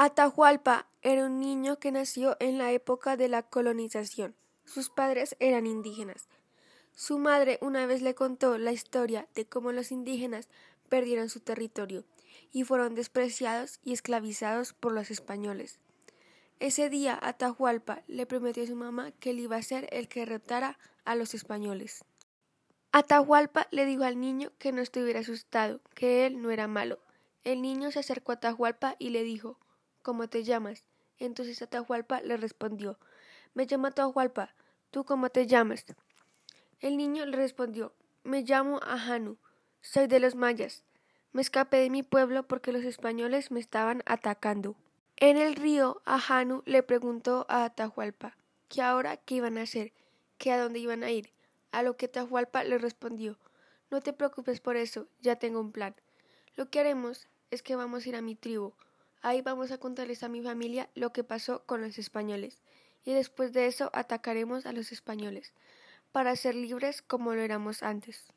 Atahualpa era un niño que nació en la época de la colonización. Sus padres eran indígenas. Su madre una vez le contó la historia de cómo los indígenas perdieron su territorio y fueron despreciados y esclavizados por los españoles. Ese día Atahualpa le prometió a su mamá que él iba a ser el que derrotara a los españoles. Atahualpa le dijo al niño que no estuviera asustado, que él no era malo. El niño se acercó a Atahualpa y le dijo ¿Cómo te llamas? Entonces Atahualpa le respondió Me llamo Atahualpa, ¿tú cómo te llamas? El niño le respondió Me llamo Ajanu, soy de los mayas. Me escapé de mi pueblo porque los españoles me estaban atacando. En el río, Ajanu le preguntó a Atahualpa que ahora qué iban a hacer, que a dónde iban a ir, a lo que Atahualpa le respondió No te preocupes por eso, ya tengo un plan. Lo que haremos es que vamos a ir a mi tribu, Ahí vamos a contarles a mi familia lo que pasó con los españoles y después de eso atacaremos a los españoles para ser libres como lo éramos antes.